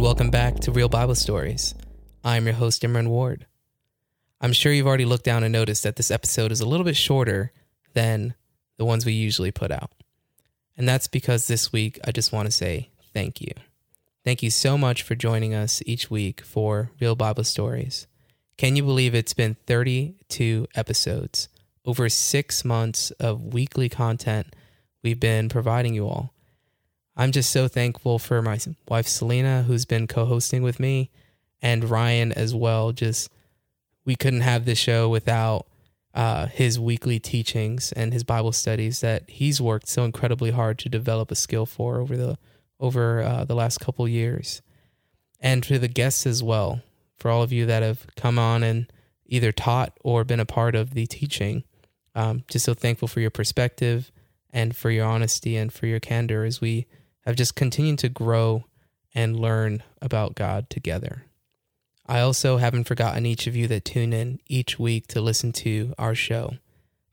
to Real Bible Stories. I'm your host, Imran Ward. I'm sure you've already looked down and noticed that this episode is a little bit shorter than the ones we usually put out. And that's because this week I just want to say thank you. Thank you so much for joining us each week for Real Bible Stories. Can you believe it's been 32 episodes, over six months of weekly content we've been providing you all? I'm just so thankful for my wife Selena, who's been co hosting with me, and Ryan as well. Just we couldn't have this show without uh, his weekly teachings and his Bible studies that he's worked so incredibly hard to develop a skill for over the over uh, the last couple years, and to the guests as well. For all of you that have come on and either taught or been a part of the teaching, um, just so thankful for your perspective and for your honesty and for your candor as we have just continued to grow and learn about God together. I also haven't forgotten each of you that tune in each week to listen to our show.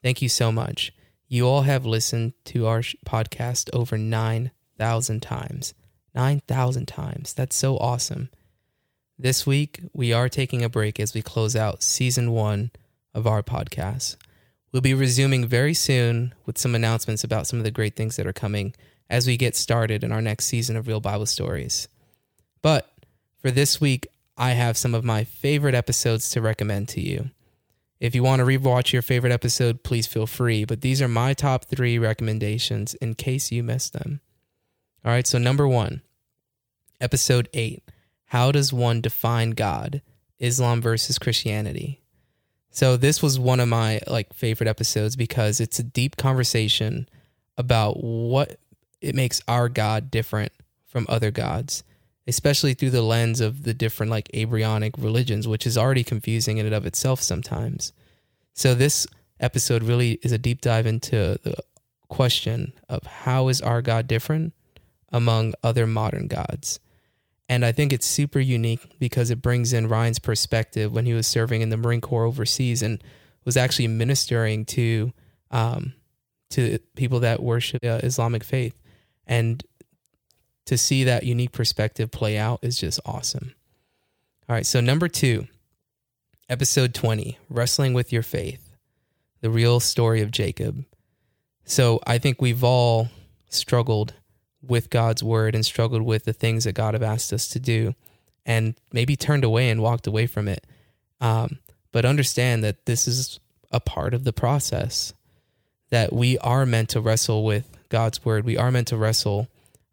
Thank you so much. You all have listened to our podcast over 9,000 times. 9,000 times. That's so awesome. This week, we are taking a break as we close out season one of our podcast. We'll be resuming very soon with some announcements about some of the great things that are coming as we get started in our next season of Real Bible Stories. But for this week, I have some of my favorite episodes to recommend to you. If you want to rewatch your favorite episode, please feel free, but these are my top three recommendations in case you missed them. All right, so number one, episode eight How Does One Define God? Islam versus Christianity. So this was one of my like favorite episodes because it's a deep conversation about what it makes our God different from other gods, especially through the lens of the different like Abrahamic religions, which is already confusing in and of itself sometimes. So this episode really is a deep dive into the question of how is our God different among other modern gods. And I think it's super unique because it brings in Ryan's perspective when he was serving in the Marine Corps overseas and was actually ministering to um, to people that worship uh, Islamic faith. And to see that unique perspective play out is just awesome. All right, so number two, episode 20 Wrestling with Your Faith, the real story of Jacob. So I think we've all struggled with God's word and struggled with the things that God have asked us to do and maybe turned away and walked away from it. Um, but understand that this is a part of the process, that we are meant to wrestle with God's word. We are meant to wrestle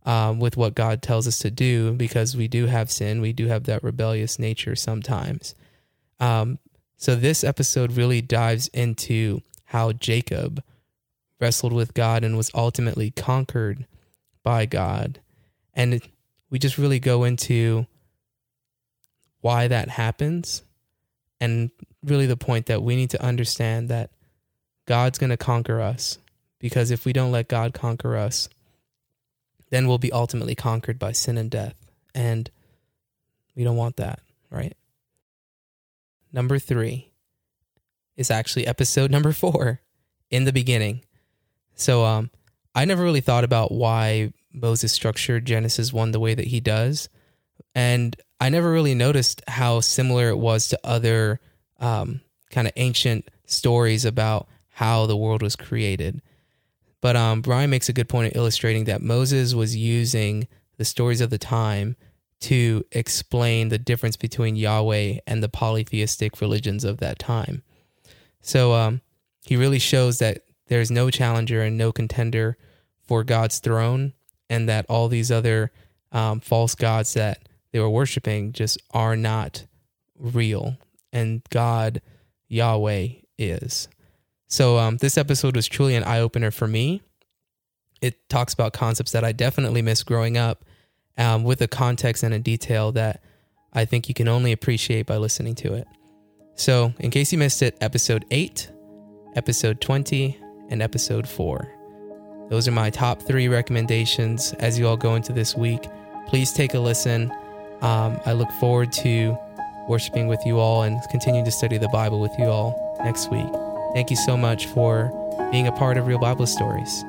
um, with what God tells us to do because we do have sin. We do have that rebellious nature sometimes. Um, so this episode really dives into how Jacob wrestled with God and was ultimately conquered by God. And it, we just really go into why that happens and really the point that we need to understand that God's going to conquer us because if we don't let God conquer us, then we'll be ultimately conquered by sin and death. And we don't want that, right? Number three is actually episode number four in the beginning. So um, I never really thought about why Moses structured Genesis 1 the way that he does. And I never really noticed how similar it was to other um, kind of ancient stories about how the world was created. But um, Brian makes a good point of illustrating that Moses was using the stories of the time to explain the difference between Yahweh and the polytheistic religions of that time. So um, he really shows that there's no challenger and no contender for God's throne, and that all these other um, false gods that they were worshiping just are not real, and God, Yahweh, is. So um, this episode was truly an eye opener for me. It talks about concepts that I definitely missed growing up, um, with a context and a detail that I think you can only appreciate by listening to it. So, in case you missed it, episode 8, episode 20, and episode 4. Those are my top three recommendations as you all go into this week. Please take a listen. Um, I look forward to worshiping with you all and continuing to study the Bible with you all next week. Thank you so much for being a part of Real Bible Stories.